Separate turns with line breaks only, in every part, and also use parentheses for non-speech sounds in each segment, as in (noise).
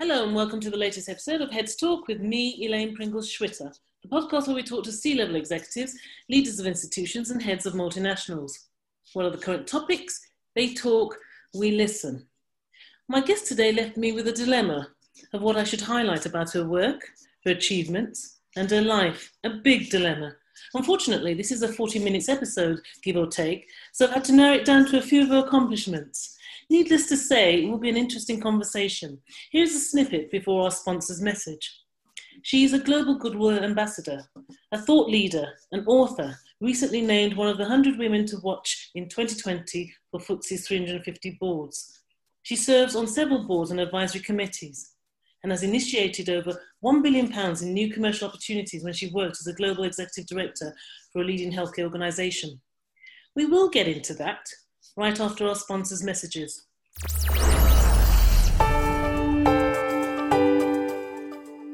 Hello and welcome to the latest episode of Heads Talk with me, Elaine Pringles Schwitter, the podcast where we talk to C level executives, leaders of institutions, and heads of multinationals. What are the current topics? They talk, we listen. My guest today left me with a dilemma of what I should highlight about her work, her achievements, and her life. A big dilemma. Unfortunately, this is a 40 minutes episode, give or take, so I've had to narrow it down to a few of her accomplishments. Needless to say, it will be an interesting conversation. Here's a snippet before our sponsor's message. She is a global goodwill ambassador, a thought leader, an author, recently named one of the 100 women to watch in 2020 for FTSE's 350 boards. She serves on several boards and advisory committees and has initiated over £1 billion in new commercial opportunities when she worked as a global executive director for a leading healthcare organisation. We will get into that right after our sponsors' messages.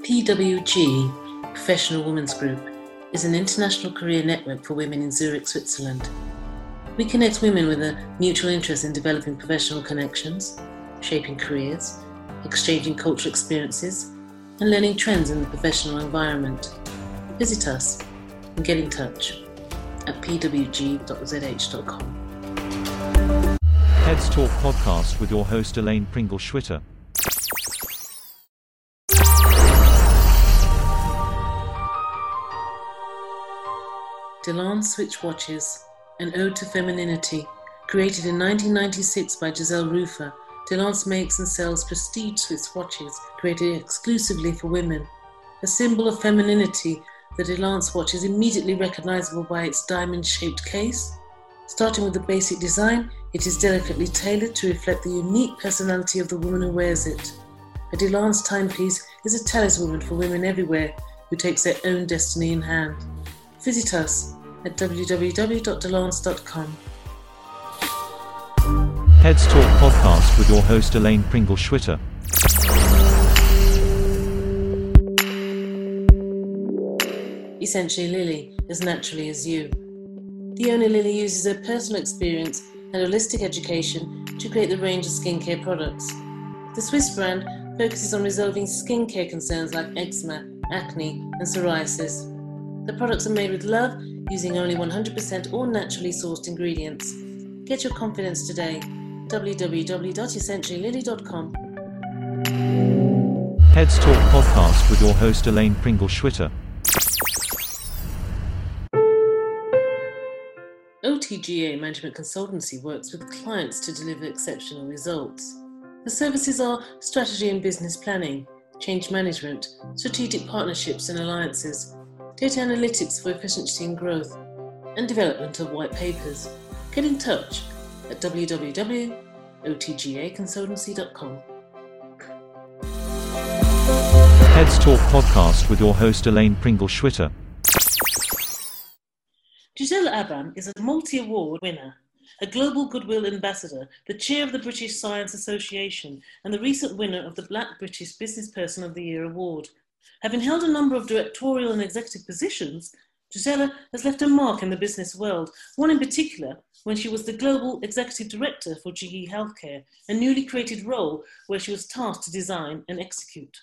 PWG, Professional Women's Group, is an international career network for women in Zurich, Switzerland. We connect women with a mutual interest in developing professional connections, shaping careers, exchanging cultural experiences, and learning trends in the professional environment. Visit us and get in touch at pwg.zh.com.
Heads Talk podcast with your host Elaine Pringle Schwitter.
Delance Switch Watches, an ode to femininity, created in 1996 by Giselle Rufer. Delance makes and sells prestige Swiss watches created exclusively for women. A symbol of femininity, the Delance watch is immediately recognizable by its diamond shaped case. Starting with the basic design, it is delicately tailored to reflect the unique personality of the woman who wears it. A Delance timepiece is a talisman for women everywhere who takes their own destiny in hand. Visit us at www.delance.com.
Heads Talk podcast with your host Elaine Pringle Schwitter.
Essentially Lily, as naturally as you. The owner Lily uses her personal experience and holistic education to create the range of skincare products. The Swiss brand focuses on resolving skincare concerns like eczema, acne, and psoriasis. The products are made with love using only 100% all naturally sourced ingredients. Get your confidence today. www.essentiallylily.com.
Heads Talk podcast with your host Elaine Pringle Schwitter.
OTGA Management Consultancy works with clients to deliver exceptional results. The services are strategy and business planning, change management, strategic partnerships and alliances, data analytics for efficiency and growth, and development of white papers. Get in touch at www.otgaconsultancy.com.
Heads Talk podcast with your host Elaine Pringle Schwitter.
Gisela Abbam is a multi award winner, a global goodwill ambassador, the chair of the British Science Association, and the recent winner of the Black British Business Person of the Year award. Having held a number of directorial and executive positions, Gisela has left a mark in the business world, one in particular when she was the Global Executive Director for GE Healthcare, a newly created role where she was tasked to design and execute.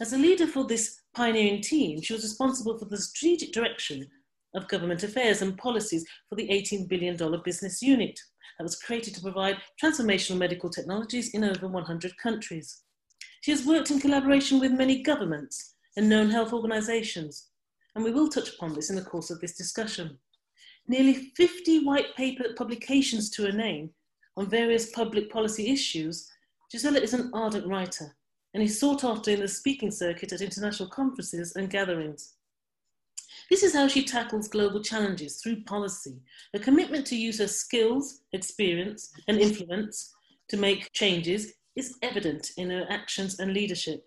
As a leader for this pioneering team, she was responsible for the strategic direction of government affairs and policies for the $18 billion business unit that was created to provide transformational medical technologies in over 100 countries. She has worked in collaboration with many governments and known health organisations, and we will touch upon this in the course of this discussion. Nearly 50 white paper publications to her name on various public policy issues, Gisela is an ardent writer and is sought after in the speaking circuit at international conferences and gatherings. This is how she tackles global challenges through policy, a commitment to use her skills, experience, and influence to make changes is evident in her actions and leadership.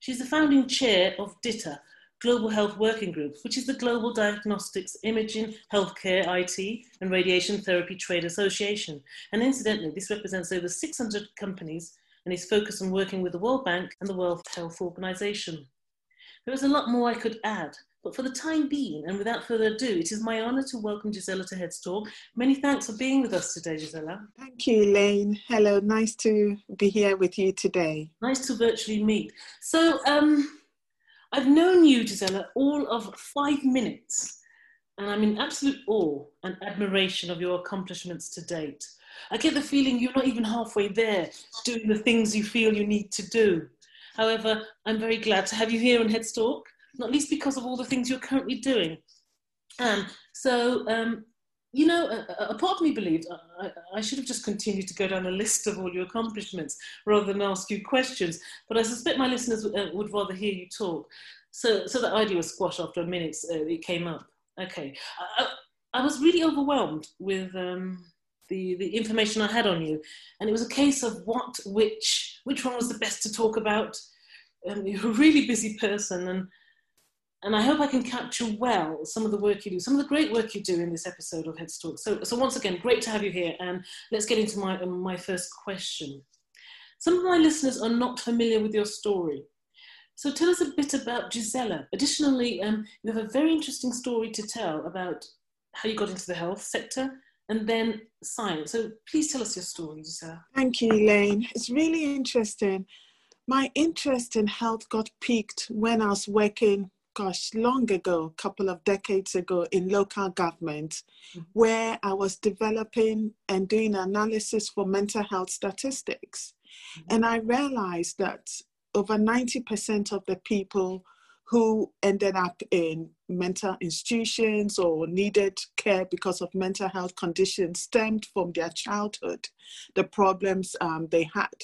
She's the founding chair of DITTA, Global Health Working Group, which is the Global Diagnostics, Imaging, Healthcare, IT, and Radiation Therapy Trade Association. And incidentally, this represents over 600 companies and is focused on working with the World Bank and the World Health Organization. There is a lot more I could add, but for the time being, and without further ado, it is my honour to welcome Gisela to Heads Talk. Many thanks for being with us today, Gisela.
Thank you, Elaine. Hello, nice to be here with you today.
Nice to virtually meet. So, um, I've known you, Gisela, all of five minutes, and I'm in absolute awe and admiration of your accomplishments to date. I get the feeling you're not even halfway there, doing the things you feel you need to do. However, I'm very glad to have you here on Heads Talk not least because of all the things you're currently doing. Um, so, um, you know, a, a, part of me believed I, I, should have just continued to go down a list of all your accomplishments rather than ask you questions. But I suspect my listeners would, uh, would rather hear you talk. So, so that idea was squashed after a minute. Uh, it came up. Okay, I, I was really overwhelmed with um, the the information I had on you, and it was a case of what, which, which one was the best to talk about. Um, you're a really busy person, and and I hope I can capture well some of the work you do, some of the great work you do in this episode of Heads Talk. So, so once again, great to have you here, and let's get into my um, my first question. Some of my listeners are not familiar with your story, so tell us a bit about Gisela. Additionally, um, you have a very interesting story to tell about how you got into the health sector and then science. So please tell us your story, Gisela.
Thank you, Elaine. It's really interesting. My interest in health got peaked when I was working gosh, long ago, a couple of decades ago in local government, mm-hmm. where I was developing and doing analysis for mental health statistics. Mm-hmm. And I realized that over 90% of the people who ended up in mental institutions or needed care because of mental health conditions stemmed from their childhood, the problems um, they had.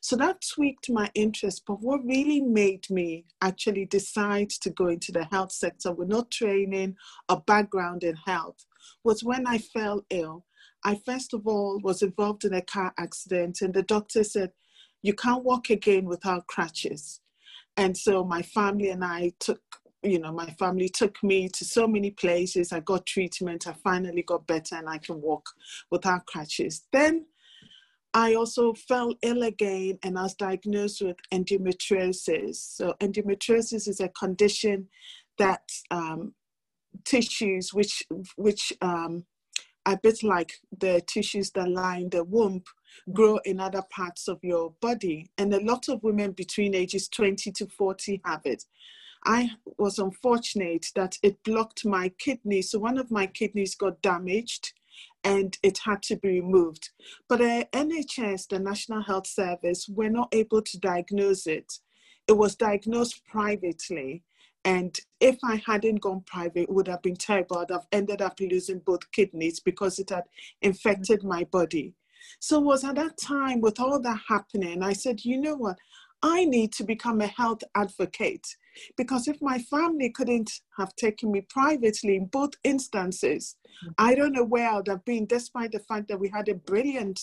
So that tweaked my interest. But what really made me actually decide to go into the health sector with no training or background in health was when I fell ill. I first of all was involved in a car accident, and the doctor said, You can't walk again without crutches. And so my family and I took you know, my family took me to so many places. I got treatment. I finally got better and I can walk without crutches. Then I also fell ill again and I was diagnosed with endometriosis. So, endometriosis is a condition that um, tissues, which, which um, a bit like the tissues that line the womb, grow in other parts of your body. And a lot of women between ages 20 to 40 have it. I was unfortunate that it blocked my kidney. So, one of my kidneys got damaged and it had to be removed. But uh, the NHS, the National Health Service, were not able to diagnose it. It was diagnosed privately. And if I hadn't gone private, it would have been terrible. I'd have ended up losing both kidneys because it had infected my body. So it was at that time with all that happening, I said, you know what? I need to become a health advocate because if my family couldn't have taken me privately in both instances, mm-hmm. I don't know where I would have been, despite the fact that we had a brilliant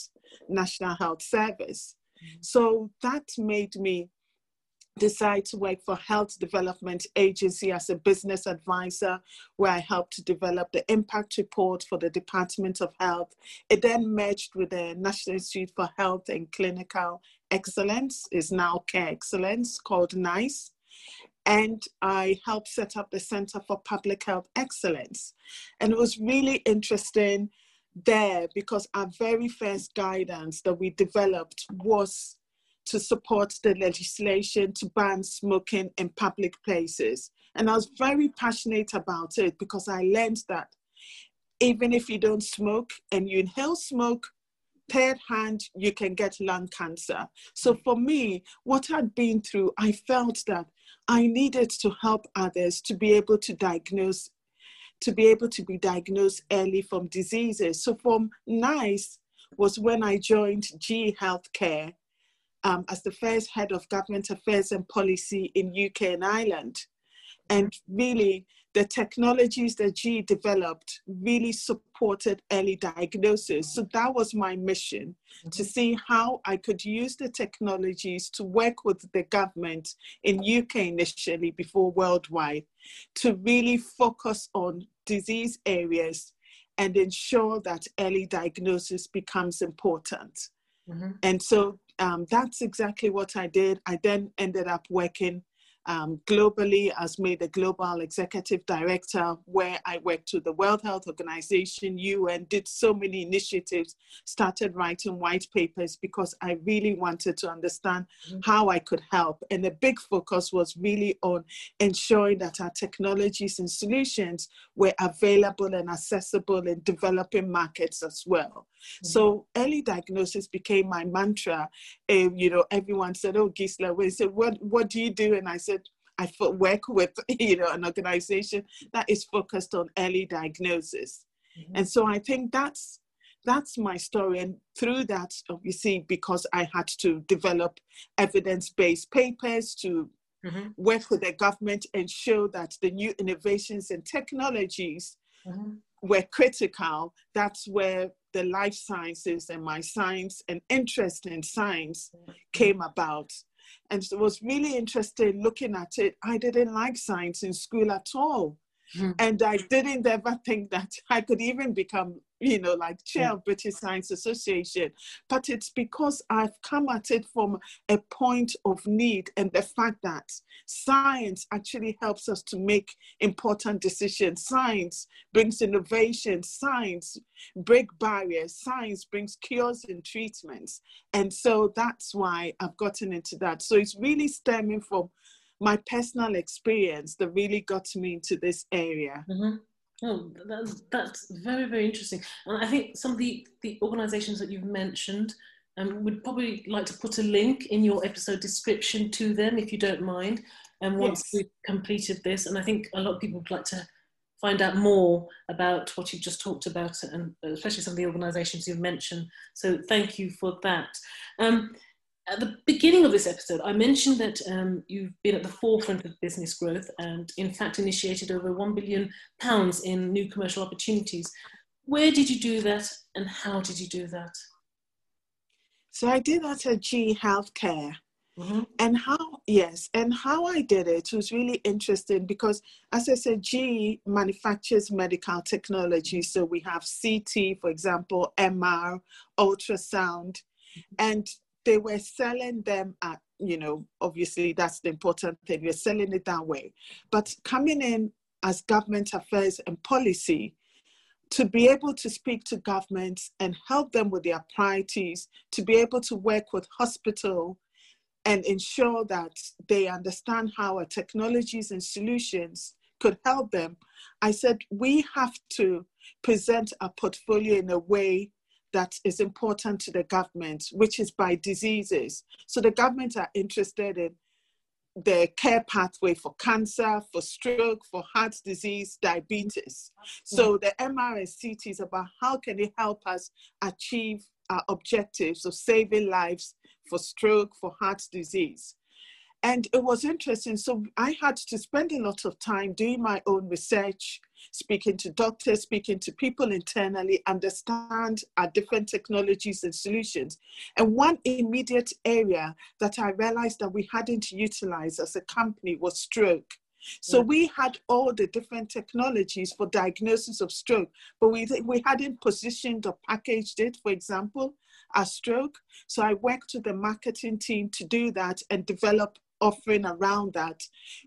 National Health Service. Mm-hmm. So that made me decide to work for Health Development Agency as a business advisor, where I helped to develop the impact report for the Department of Health. It then merged with the National Institute for Health and Clinical Excellence, is now Care Excellence, called NICE and I helped set up the Center for Public Health Excellence. And it was really interesting there because our very first guidance that we developed was to support the legislation to ban smoking in public places. And I was very passionate about it because I learned that even if you don't smoke and you inhale smoke, third hand, you can get lung cancer. So for me, what I'd been through, I felt that I needed to help others to be able to diagnose, to be able to be diagnosed early from diseases. So from NICE was when I joined GE Healthcare um, as the first head of government affairs and policy in UK and Ireland. And really, the technologies that GE developed really supported early diagnosis. So that was my mission mm-hmm. to see how I could use the technologies to work with the government in UK initially before worldwide to really focus on disease areas and ensure that early diagnosis becomes important. Mm-hmm. And so um, that's exactly what I did. I then ended up working um, globally as made a global executive director where I worked to the World Health Organization, UN, did so many initiatives, started writing white papers because I really wanted to understand mm-hmm. how I could help. And the big focus was really on ensuring that our technologies and solutions were available and accessible in developing markets as well. Mm-hmm. So early diagnosis became my mantra. Uh, you know, everyone said, "Oh, Gisela," we said, "What what do you do?" And I said, I work with (laughs) you know an organization that is focused on early diagnosis, mm-hmm. and so I think that's that's my story. And through that, obviously, because I had to develop evidence-based papers to mm-hmm. work with the government and show that the new innovations and technologies mm-hmm. were critical. That's where the life sciences and my science and interest in science mm-hmm. came about and it was really interesting looking at it. I didn't like science in school at all. Mm. And I didn't ever think that I could even become you know, like chair of British Science Association, but it's because I've come at it from a point of need and the fact that science actually helps us to make important decisions. Science brings innovation, science break barriers, science brings cures and treatments. And so that's why I've gotten into that. So it's really stemming from my personal experience that really got me into this area.
Mm-hmm. Oh, that's, that's very, very interesting. And I think some of the, the organizations that you've mentioned um, would probably like to put a link in your episode description to them, if you don't mind. And once yes. we've completed this, and I think a lot of people would like to find out more about what you've just talked about, and especially some of the organizations you've mentioned. So thank you for that. Um, at the beginning of this episode, I mentioned that um, you've been at the forefront of business growth and, in fact, initiated over £1 billion in new commercial opportunities. Where did you do that and how did you do that?
So, I did that at GE Healthcare. Mm-hmm. And how, yes, and how I did it was really interesting because, as I said, GE manufactures medical technology. So we have CT, for example, MR, ultrasound, and they were selling them at, you know, obviously that's the important thing. We're selling it that way. But coming in as government affairs and policy, to be able to speak to governments and help them with their priorities, to be able to work with hospital and ensure that they understand how our technologies and solutions could help them, I said we have to present a portfolio in a way that is important to the government, which is by diseases. So the government are interested in the care pathway for cancer, for stroke, for heart disease, diabetes. So mm. the MRSCT is about how can it help us achieve our objectives of saving lives for stroke, for heart disease. And it was interesting. So I had to spend a lot of time doing my own research, speaking to doctors, speaking to people internally, understand our different technologies and solutions. And one immediate area that I realized that we hadn't utilized as a company was stroke. So mm. we had all the different technologies for diagnosis of stroke, but we, we hadn't positioned or packaged it, for example, as stroke. So I worked with the marketing team to do that and develop offering around that.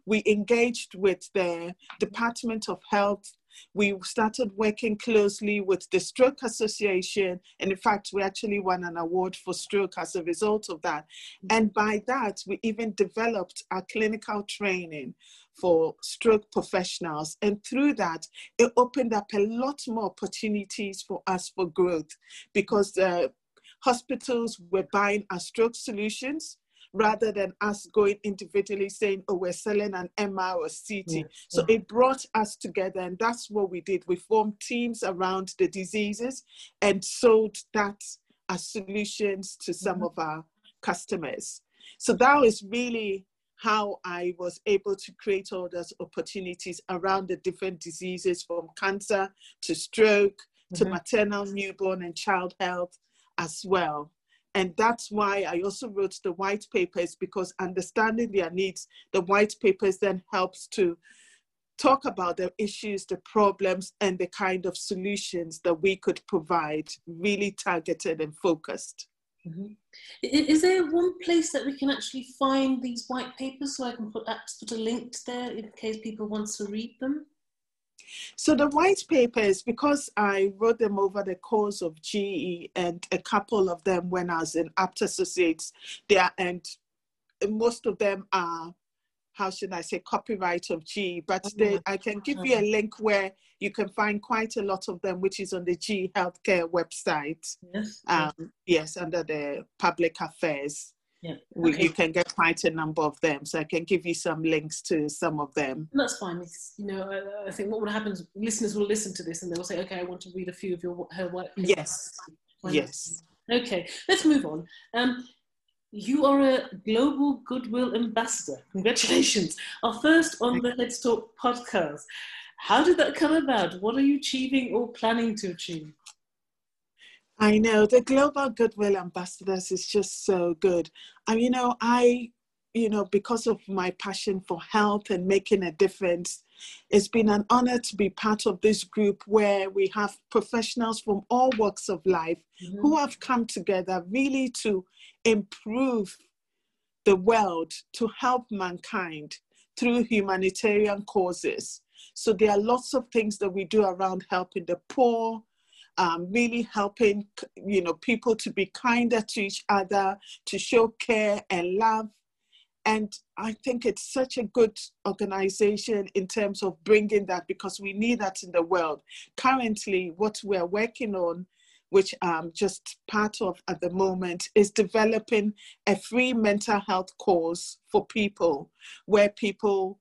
We engaged with the Department of Health. We started working closely with the Stroke Association. And in fact, we actually won an award for stroke as a result of that. And by that, we even developed our clinical training for stroke professionals. And through that, it opened up a lot more opportunities for us for growth because the hospitals were buying our stroke solutions rather than us going individually saying, oh, we're selling an MR or CT. Yeah. So it brought us together, and that's what we did. We formed teams around the diseases and sold that as solutions to some mm-hmm. of our customers. So that was really how I was able to create all those opportunities around the different diseases from cancer to stroke mm-hmm. to maternal, newborn, and child health as well. And that's why I also wrote the white papers because understanding their needs, the white papers then helps to talk about the issues, the problems, and the kind of solutions that we could provide, really targeted and focused.
Mm-hmm. Is there one place that we can actually find these white papers so I can put, put a link there in case people want to read them?
So the white papers, because I wrote them over the course of GE and a couple of them when I was in Abt Associates, they are, and most of them are how should I say, copyright of GE, but they, I can give you a link where you can find quite a lot of them, which is on the GE Healthcare website.
Yes.
Um, yes, under the public affairs.
Yeah.
Okay. You can get quite a number of them, so I can give you some links to some of them.
That's fine. It's, you know, I, I think what will happen is listeners will listen to this and they'll say, "Okay, I want to read a few of your her work."
Yes. Yes.
Okay, let's move on. Um, you are a global goodwill ambassador. Congratulations. Our first on the Heads Talk podcast. How did that come about? What are you achieving or planning to achieve?
I know the global goodwill ambassadors is just so good. And you know, I, you know, because of my passion for health and making a difference, it's been an honor to be part of this group where we have professionals from all walks of life mm-hmm. who have come together really to improve the world, to help mankind through humanitarian causes. So there are lots of things that we do around helping the poor, um, really helping you know people to be kinder to each other, to show care and love, and I think it's such a good organization in terms of bringing that because we need that in the world. Currently, what we're working on, which I'm just part of at the moment, is developing a free mental health course for people where people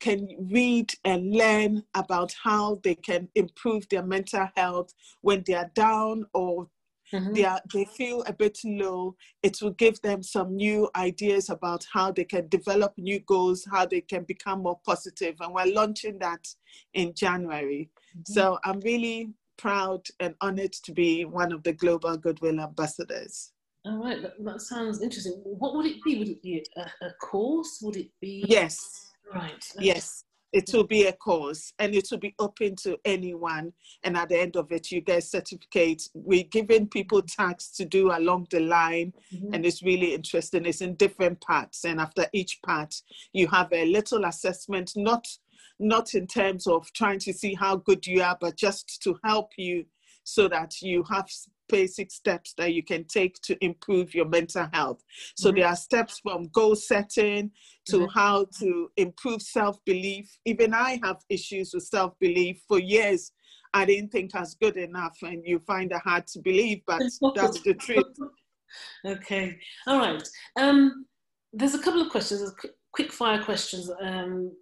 can read and learn about how they can improve their mental health when they are down or mm-hmm. they are they feel a bit low. It will give them some new ideas about how they can develop new goals how they can become more positive. And we're launching that in january. Mm-hmm. so i'm really proud and honored to be one of the global goodwill ambassadors.
All right that, that sounds interesting. What would it be? Would it be a, a course? Would it be
yes
right.
Yes. It will be a course and it will be open to anyone. And at the end of it you get certificates. We're giving people tasks to do along the line mm-hmm. and it's really interesting. It's in different parts and after each part you have a little assessment not not in terms of trying to see how good you are but just to help you so that you have basic steps that you can take to improve your mental health. So mm-hmm. there are steps from goal setting to mm-hmm. how to improve self belief. Even I have issues with self belief for years. I didn't think I was good enough, and you find it hard to believe, but (laughs) that's the truth. (laughs)
Okay, all right. Um, there's a couple of questions, quick fire questions um,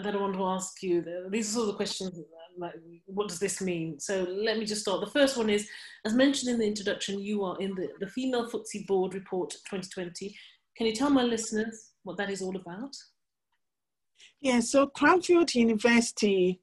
that I want to ask you. These are sort of the questions like, what does this mean? So let me just start. The first one is, as mentioned in the introduction, you are in the, the Female FTSE Board Report 2020. Can you tell my listeners what that is all about?
Yeah, so Cranfield University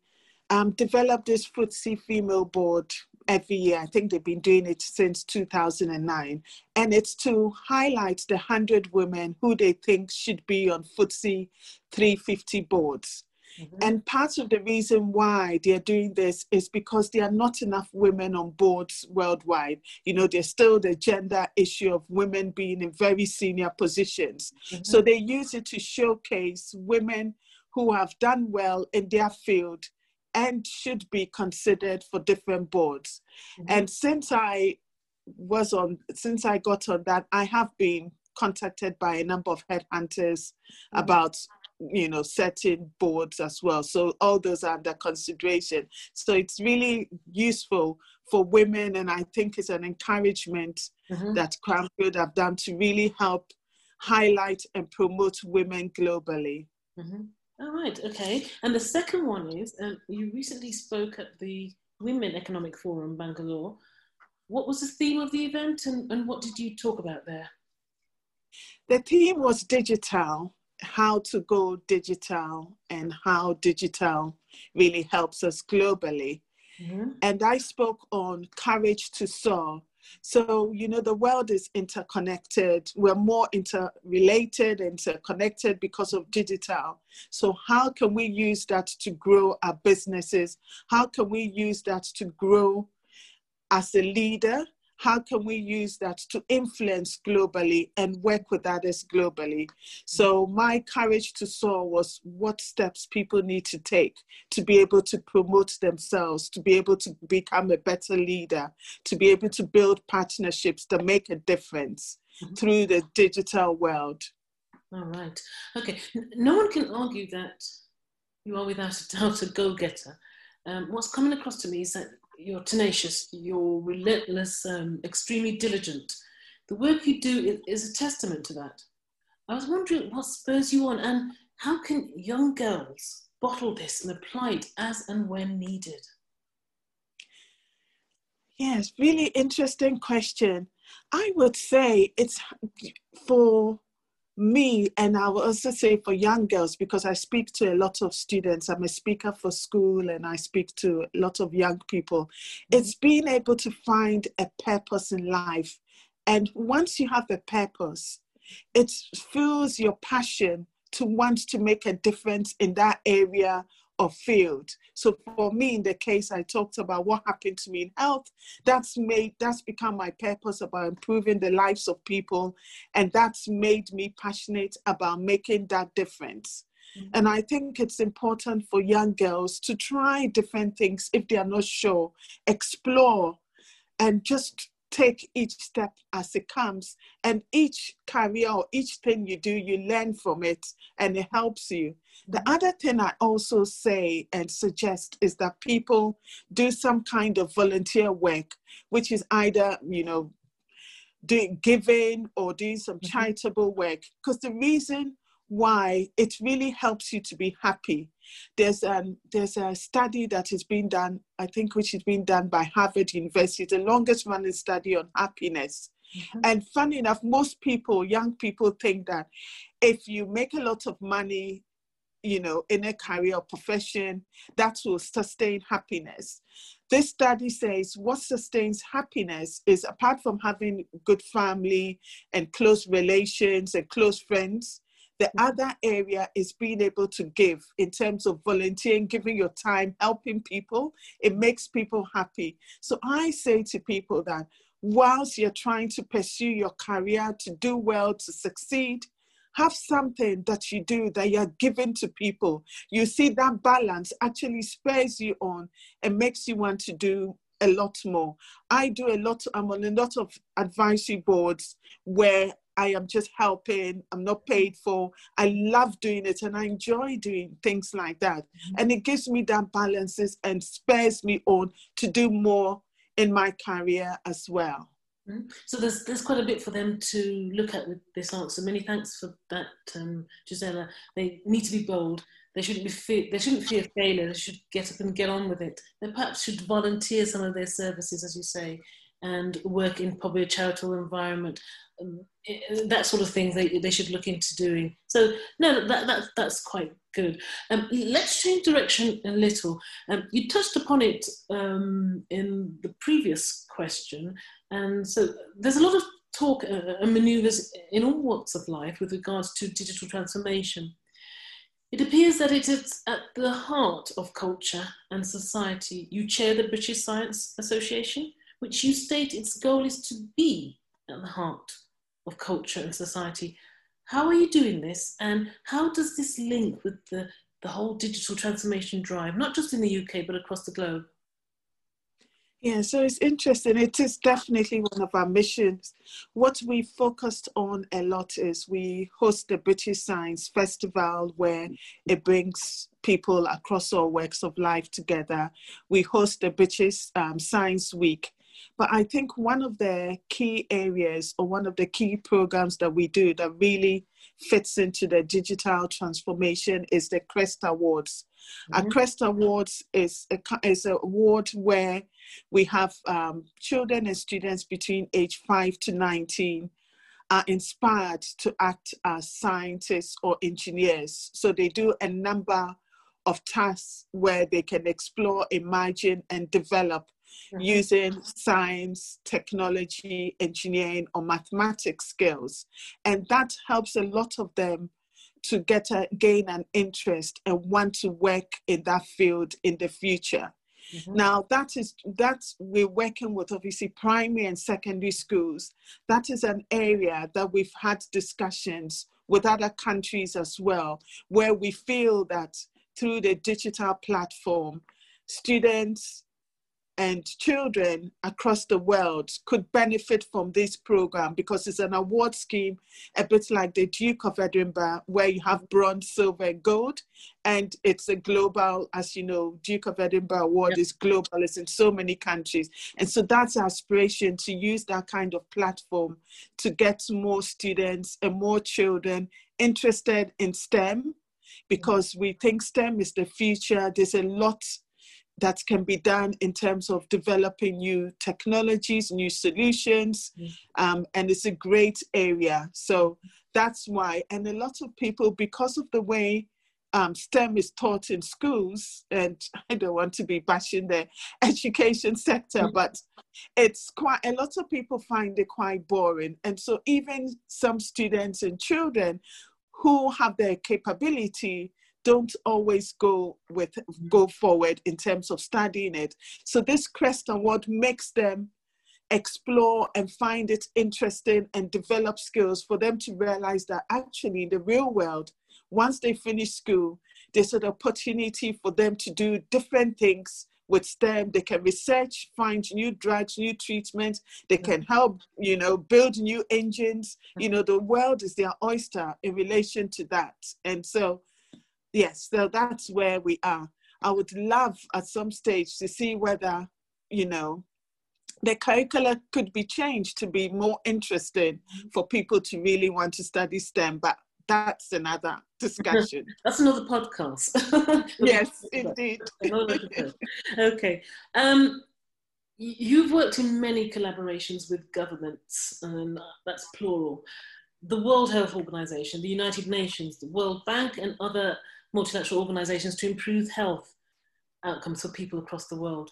um, developed this FTSE Female Board every year. I think they've been doing it since 2009. And it's to highlight the 100 women who they think should be on FTSE 350 boards. Mm-hmm. And part of the reason why they're doing this is because there are not enough women on boards worldwide. You know, there's still the gender issue of women being in very senior positions. Mm-hmm. So they use it to showcase women who have done well in their field and should be considered for different boards. Mm-hmm. And since I was on, since I got on that, I have been contacted by a number of headhunters mm-hmm. about you know setting boards as well. So all those are under consideration. So it's really useful for women and i think it's an encouragement mm-hmm. that cranfield have done to really help highlight and promote women globally.
Mm-hmm. all right okay. And the second one is um, you recently spoke at the women economic forum bangalore. What was the theme of the event and, and what did you talk about there?
The theme was digital how to go digital and how digital really helps us globally. Mm-hmm. And I spoke on courage to soar. So, you know, the world is interconnected. We're more interrelated, interconnected because of digital. So, how can we use that to grow our businesses? How can we use that to grow as a leader, how can we use that to influence globally and work with others globally? So, my courage to soar was what steps people need to take to be able to promote themselves, to be able to become a better leader, to be able to build partnerships that make a difference mm-hmm. through the digital world.
All right. Okay. No one can argue that you are without a doubt a go getter. Um, what's coming across to me is that you're tenacious, you're relentless, um, extremely diligent. The work you do is, is a testament to that. I was wondering what spurs you on and how can young girls bottle this and apply it as and when needed?
Yes, really interesting question. I would say it's for me, and I will also say for young girls, because I speak to a lot of students, I'm a speaker for school and I speak to a lot of young people, mm-hmm. it's being able to find a purpose in life. And once you have a purpose, it fuels your passion to want to make a difference in that area of field. So for me, in the case I talked about what happened to me in health, that's made that's become my purpose about improving the lives of people, and that's made me passionate about making that difference. Mm-hmm. And I think it's important for young girls to try different things if they are not sure, explore, and just take each step as it comes. And each career or each thing you do, you learn from it and it helps you. The mm-hmm. other thing I also say and suggest is that people do some kind of volunteer work, which is either, you know, doing giving or doing some mm-hmm. charitable work. Because the reason why it really helps you to be happy. There's um there's a study that is being done, I think, which is being done by Harvard University, the longest running study on happiness. Mm-hmm. And funny enough, most people, young people, think that if you make a lot of money, you know, in a career or profession, that will sustain happiness. This study says what sustains happiness is apart from having good family and close relations and close friends, the mm. other area is being able to give in terms of volunteering, giving your time, helping people. It makes people happy. So I say to people that whilst you're trying to pursue your career, to do well, to succeed, have something that you do that you're giving to people. You see that balance actually spurs you on and makes you want to do a lot more. I do a lot, I'm on a lot of advisory boards where I am just helping. I'm not paid for. I love doing it and I enjoy doing things like that. Mm-hmm. And it gives me that balances and spurs me on to do more in my career as well.
Mm-hmm. So there's there's quite a bit for them to look at with this answer. Many thanks for that, um, Gisela. They need to be bold. They shouldn't be fe- they shouldn't fear failure. They should get up and get on with it. They perhaps should volunteer some of their services, as you say, and work in probably a charitable environment. Um, that sort of thing they, they should look into doing. So no, that, that that's quite good. Um, let's change direction a little. Um, you touched upon it um, in the previous question, and so there's a lot of talk uh, and manoeuvres in all walks of life with regards to digital transformation. It appears that it is at the heart of culture and society. You chair the British Science Association which you state its goal is to be at the heart of culture and society. How are you doing this, and how does this link with the, the whole digital transformation drive, not just in the UK, but across the globe?
Yeah, so it's interesting. It is definitely one of our missions. What we focused on a lot is we host the British Science Festival where it brings people across all walks of life together. We host the British um, Science Week but I think one of the key areas or one of the key programs that we do that really fits into the digital transformation is the Crest Awards. Mm-hmm. A Crest Awards is a, is an award where we have um, children and students between age 5 to 19 are inspired to act as scientists or engineers. So they do a number of tasks where they can explore, imagine, and develop mm-hmm. using science, technology, engineering, or mathematics skills. And that helps a lot of them to get a, gain an interest and want to work in that field in the future. Mm-hmm. Now that is that's we're working with obviously primary and secondary schools. That is an area that we've had discussions with other countries as well, where we feel that through the digital platform, students and children across the world could benefit from this program because it's an award scheme, a bit like the Duke of Edinburgh, where you have bronze, silver, and gold. And it's a global, as you know, Duke of Edinburgh Award is global, it's in so many countries. And so that's our aspiration to use that kind of platform to get more students and more children interested in STEM because we think STEM is the future. There's a lot that can be done in terms of developing new technologies, new solutions, mm. um, and it's a great area. So that's why, and a lot of people, because of the way um, STEM is taught in schools, and (laughs) I don't want to be bashing the education sector, mm. but it's quite a lot of people find it quite boring. And so, even some students and children who have the capability don't always go with go forward in terms of studying it. So this Crest Award makes them explore and find it interesting and develop skills for them to realize that actually in the real world, once they finish school, there's an opportunity for them to do different things with STEM. They can research, find new drugs, new treatments. They mm. can help, you know, build new engines. Mm. You know, the world is their oyster in relation to that. And so yes, so that's where we are. I would love at some stage to see whether, you know, the curricula could be changed to be more interesting mm. for people to really want to study STEM, but that's another discussion. (laughs)
that's another podcast. (laughs)
yes, indeed.
okay. Um, you've worked in many collaborations with governments, and that's plural. The World Health Organization, the United Nations, the World Bank, and other multilateral organizations to improve health outcomes for people across the world.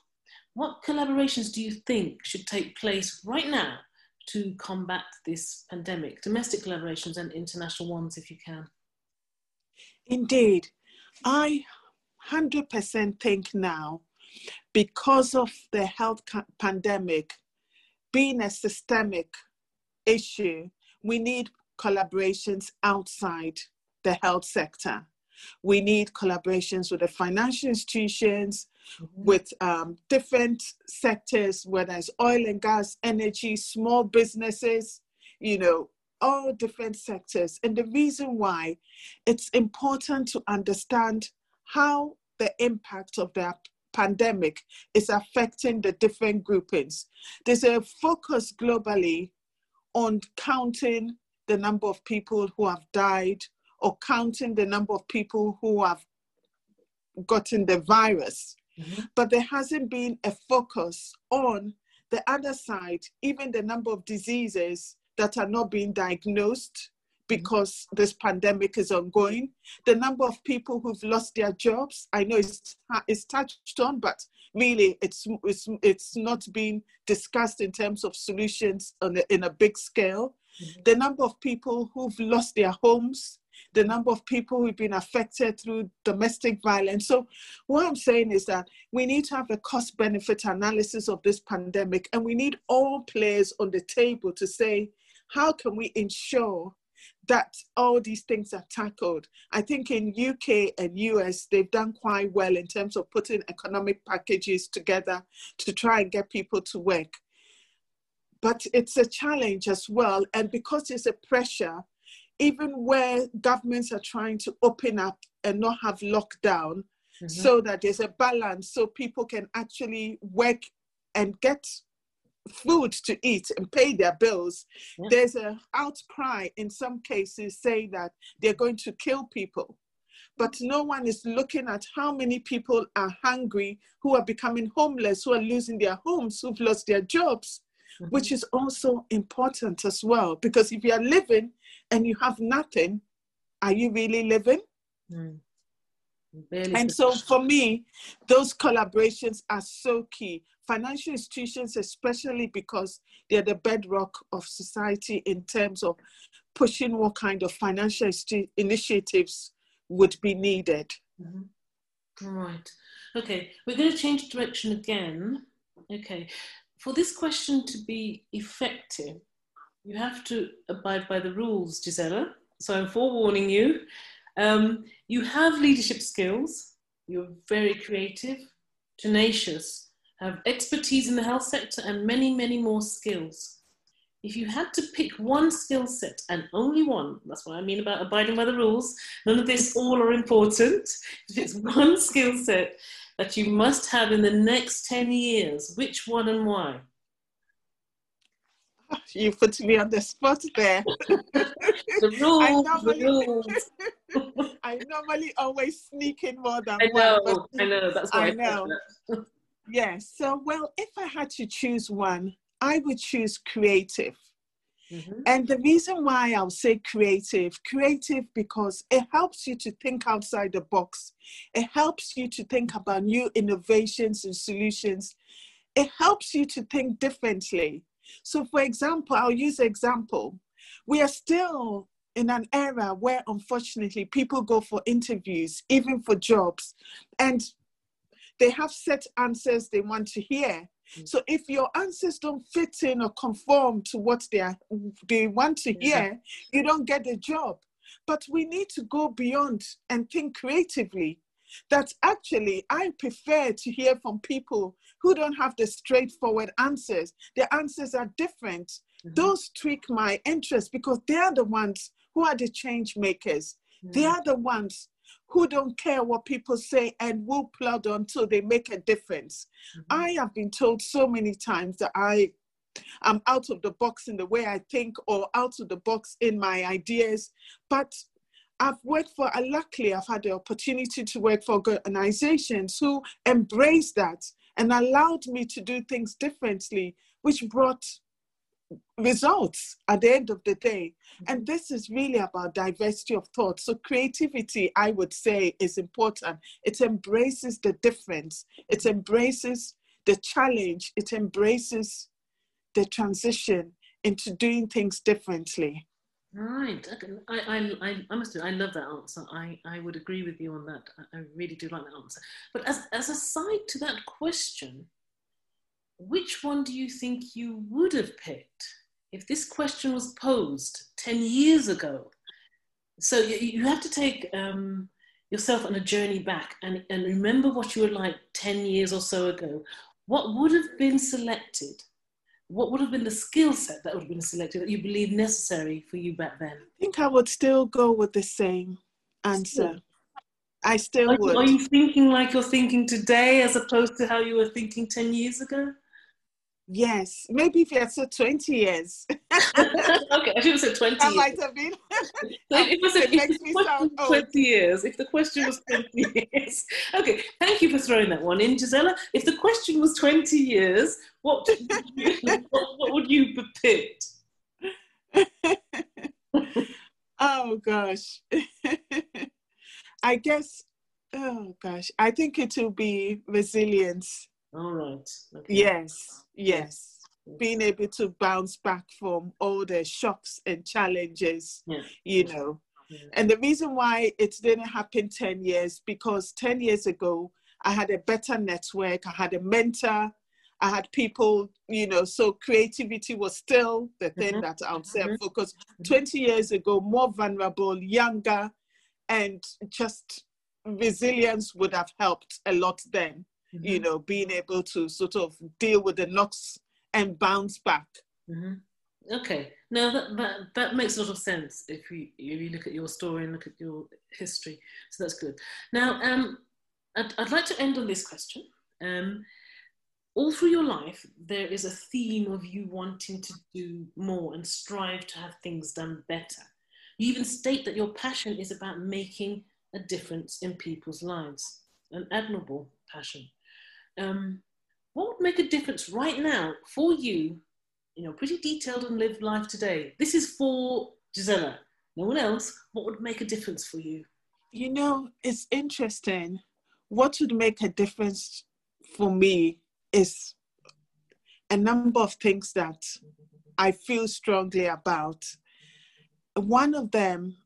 What collaborations do you think should take place right now to combat this pandemic? Domestic collaborations and international ones, if you can.
Indeed. I 100% think now, because of the health pandemic being a systemic issue, we need collaborations outside the health sector. We need collaborations with the financial institutions, mm-hmm. with um, different sectors, whether it's oil and gas, energy, small businesses, you know, all different sectors. And the reason why it's important to understand how the impact of the pandemic is affecting the different groupings. There's a focus globally on counting the number of people who have died or counting the number of people who have gotten the virus. Mm-hmm. But there hasn't been a focus on the other side, even the number of diseases that are not being diagnosed mm-hmm. because this pandemic is ongoing. The number of people who've lost their jobs, I know it's, it's touched on, but really it's, it's, it's not being discussed in terms of solutions on a, in a big scale. Mm-hmm. The number of people who've lost their homes, the number of people who've been affected through domestic violence. So, what I'm saying is that we need to have a cost benefit analysis of this pandemic, and we need all players on the table to say, how can we ensure that all these things are tackled. I think in UK and US they've done quite well in terms of putting economic packages together to try and get people to work. But it's a challenge as well, and because there's a pressure even where governments are trying to open up and not have lockdown mm-hmm. so that there's a balance so people can actually work and get food to eat and pay their bills yeah. there's a outcry in some cases saying that they're going to kill people but no one is looking at how many people are hungry who are becoming homeless who are losing their homes who've lost their jobs mm-hmm. which is also important as well because if you are living and you have nothing, are you really living? Mm. and so for me, those collaborations are so key. Financial institutions, especially because they're the bedrock of society in terms of pushing what kind of financial initiatives would be needed. Mm-hmm.
Right. Okay, we're going to change direction again. Okay, for this question to be effective, you have to abide by the rules, Gisela. So I'm forewarning you. Um, you have leadership skills, you're very creative, tenacious, have expertise in the health sector, and many, many more skills. If you had to pick one skill set and only one, that's what I mean about abiding by the rules, none of this all are important. (laughs) If it's one skill set that you must have in the next 10 years, which one and why? (laughs)
You put me on the spot there.
the (laughs) rules, I normally, the
rules. (laughs) I normally always sneak in more than
I know,
one.
I know, that's why I, I know.
yes. So, well, if I had to choose one, I would choose creative. Mm-hmm. And the reason why I'll say creative, creative because it helps you to think outside the box. It helps you to think about new innovations and solutions. It helps you to think differently. So, for example, I'll use an example. We are still in an era where, unfortunately, people go for interviews, even for jobs, and they have set answers they want to hear. Mm. So if your answers don't fit in or conform to what they are, they want to hear, you don't get the job. But we need to go beyond and think creatively. That actually, I prefer to hear from people who don't have the straightforward answers. The answers are different. Mm-hmm. Those tweak my interest because they are the ones who are the change makers. Mm-hmm. They are the ones who don't care what people say and will plod until they make a difference. Mm-hmm. I have been told so many times that I am out of the box in the way I think or out of the box in my ideas, but I've worked for, luckily, I've had the opportunity to work for organizations who embrace that and allowed me to do things differently, which brought results at the end of the day. And mm-hmm. this is really about diversity of thought. So, creativity, I would say, is important. It embraces the difference, it embraces the challenge, it embraces the transition into doing things differently.
Right. I, I, I, must I love that answer. I, I would agree with you on that. I, I really do like that answer. But as, as a side to that question, which one do you think you would have picked if this question was posed 10 years ago? So you, you have to take um, yourself on a journey back and, and remember what you were like 10 years or so ago. What would have been selected? What would have been the skill set that would have been selected that you believe necessary for you back then? I
think I would still go with the same answer. I still
are,
would.
Are you thinking like you're thinking today as opposed to how you were thinking 10 years ago?
Yes, maybe if you said 20 years. (laughs)
okay, I should have said 20
That years. might have been. (laughs)
if, it, said, if the question was 20 years, if the question was 20 (laughs) years. Okay, thank you for throwing that one in, Gisela. If the question was 20 years, what, what, what would you have picked?
oh, gosh. I guess, oh, gosh, I think it will be resilience
all right.
Okay. Yes, yes. Being able to bounce back from all the shocks and challenges, yeah. you know. Yeah. And the reason why it didn't happen 10 years, because 10 years ago, I had a better network, I had a mentor, I had people, you know, so creativity was still the thing mm-hmm. that I would say mm-hmm. focus. Mm-hmm. 20 years ago, more vulnerable, younger, and just resilience would have helped a lot then mm-hmm. you know, being able to sort of deal with the knocks and bounce back.
Mm-hmm. Okay, now that, that that makes a lot of sense if you if you look at your story and look at your history. So that's good. Now, um, I'd, I'd like to end on this question. Um, all through your life, there is a theme of you wanting to do more and strive to have things done better. You even state that your passion is about making a difference in people's lives. An admirable passion um, what would make a difference right now for you? You know, pretty detailed and lived life today. This is for Gisela. No one else. What would make a difference for you?
You know, it's interesting. What would make a difference for me is a number of things that I feel strongly about. One of them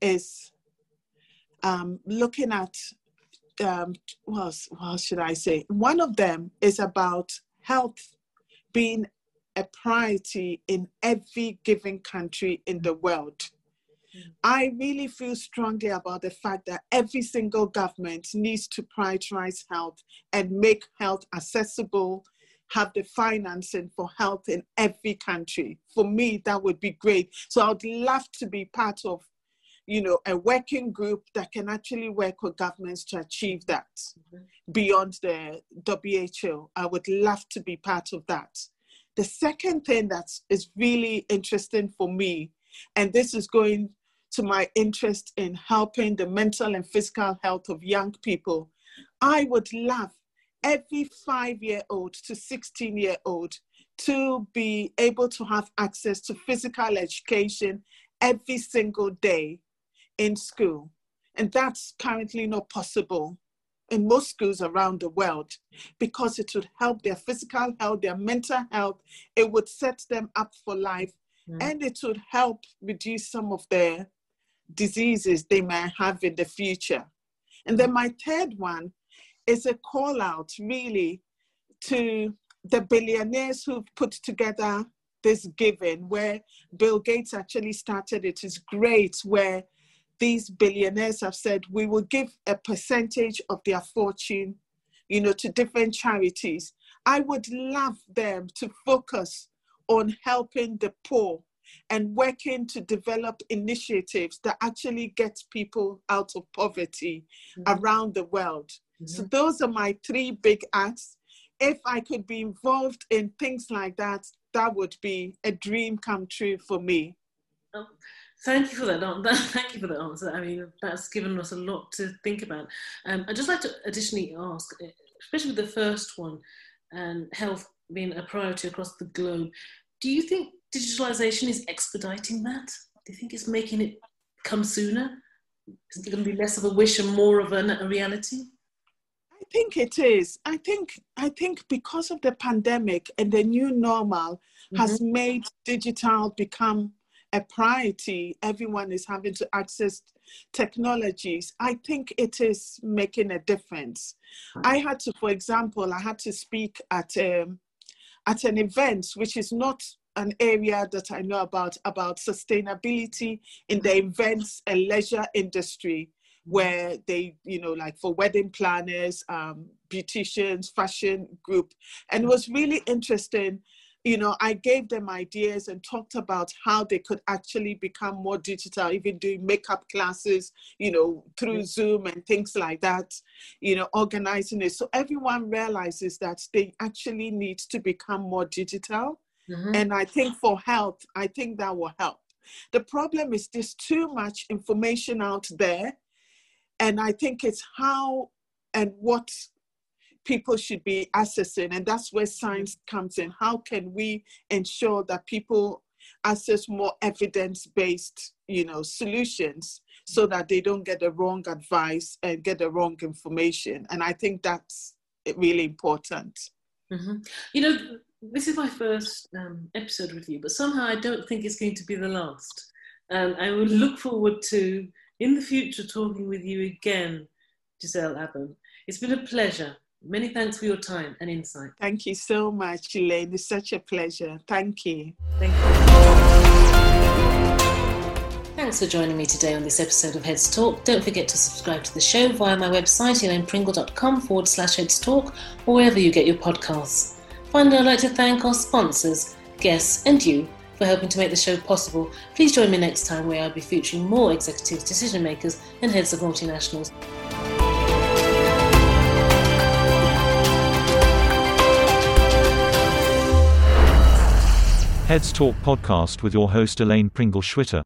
is um, looking at um, what, what should I say? One of them is about health being a priority in every given country in the world. I really feel strongly about the fact that every single government needs to prioritize health and make health accessible, have the financing for health in every country. For me, that would be great. So I'd love to be part of, you know, a working group that can actually work with governments to achieve that mm-hmm. beyond the WHO. I would love to be part of that. The second thing that is really interesting for me, and this is going to my interest in helping the mental and physical health of young people, I would love every five year old to 16 year old to be able to have access to physical education every single day in school. And that's currently not possible in most schools around the world because it would help their physical health, their mental health. It would set them up for life mm. and it would help reduce some of their diseases they may have in the future. And then my third one is a call out really to the billionaires who've put together this giving where Bill Gates actually started it is great where these billionaires have said we will give a percentage of their fortune you know to different charities i would love them to focus on helping the poor and working to develop initiatives that actually get people out of poverty mm-hmm. around the world. Mm-hmm. So those are my three big acts. If I could be involved in things like that, that would be a dream come true for me.
Oh, thank you for that. (laughs) Thank you for that answer. I mean, that's given us a lot to think about. Um, I'd just like to additionally ask, especially with the first one, and health being a priority across the globe, do you think digitalization is expediting that? Do you think it's making it come sooner? Is it going to be less of a wish and more of a, a reality?
I think it is. I think I think because of the pandemic and the new normal mm-hmm. has made digital become a priority. Everyone is having to access technologies. I think it is making a difference. I had to, for example, I had to speak at um, at an event which is not an area that I know about about sustainability in the events and leisure industry, where they, you know, like for wedding planners, um, beauticians, fashion group, and it was really interesting. You know, I gave them ideas and talked about how they could actually become more digital, even doing makeup classes, you know, through Zoom and things like that, you know, organizing it. So everyone realizes that they actually need to become more digital Mm-hmm. And I think for health, I think that will help. The problem is there's too much information out there. And I think it's how and what people should be accessing. And that's where science comes in. How can we ensure that people access more evidence-based, you know, solutions so that they don't get the wrong advice and get the wrong information? And I think that's really important.
Mm-hmm. You know, this is my first um, episode with you, but somehow I don't think it's going to be the last. And I would look forward to, in the future, talking with you again, Giselle Abbam. It's been a pleasure. Many thanks for your time and insight.
Thank you so much, Elaine. It's such a pleasure. Thank you.
Thank you. Thanks for joining me today on this episode of Heads Talk. Don't forget to subscribe to the show via my website, elainepringle.com forward slash Heads Talk, or wherever you get your podcasts. Finally, I'd like to thank our sponsors, guests, and you for helping to make the show possible. Please join me next time where I'll be featuring more executives, decision makers, and heads of multinationals.
Heads Talk podcast with your host Elaine Pringle Schwitter.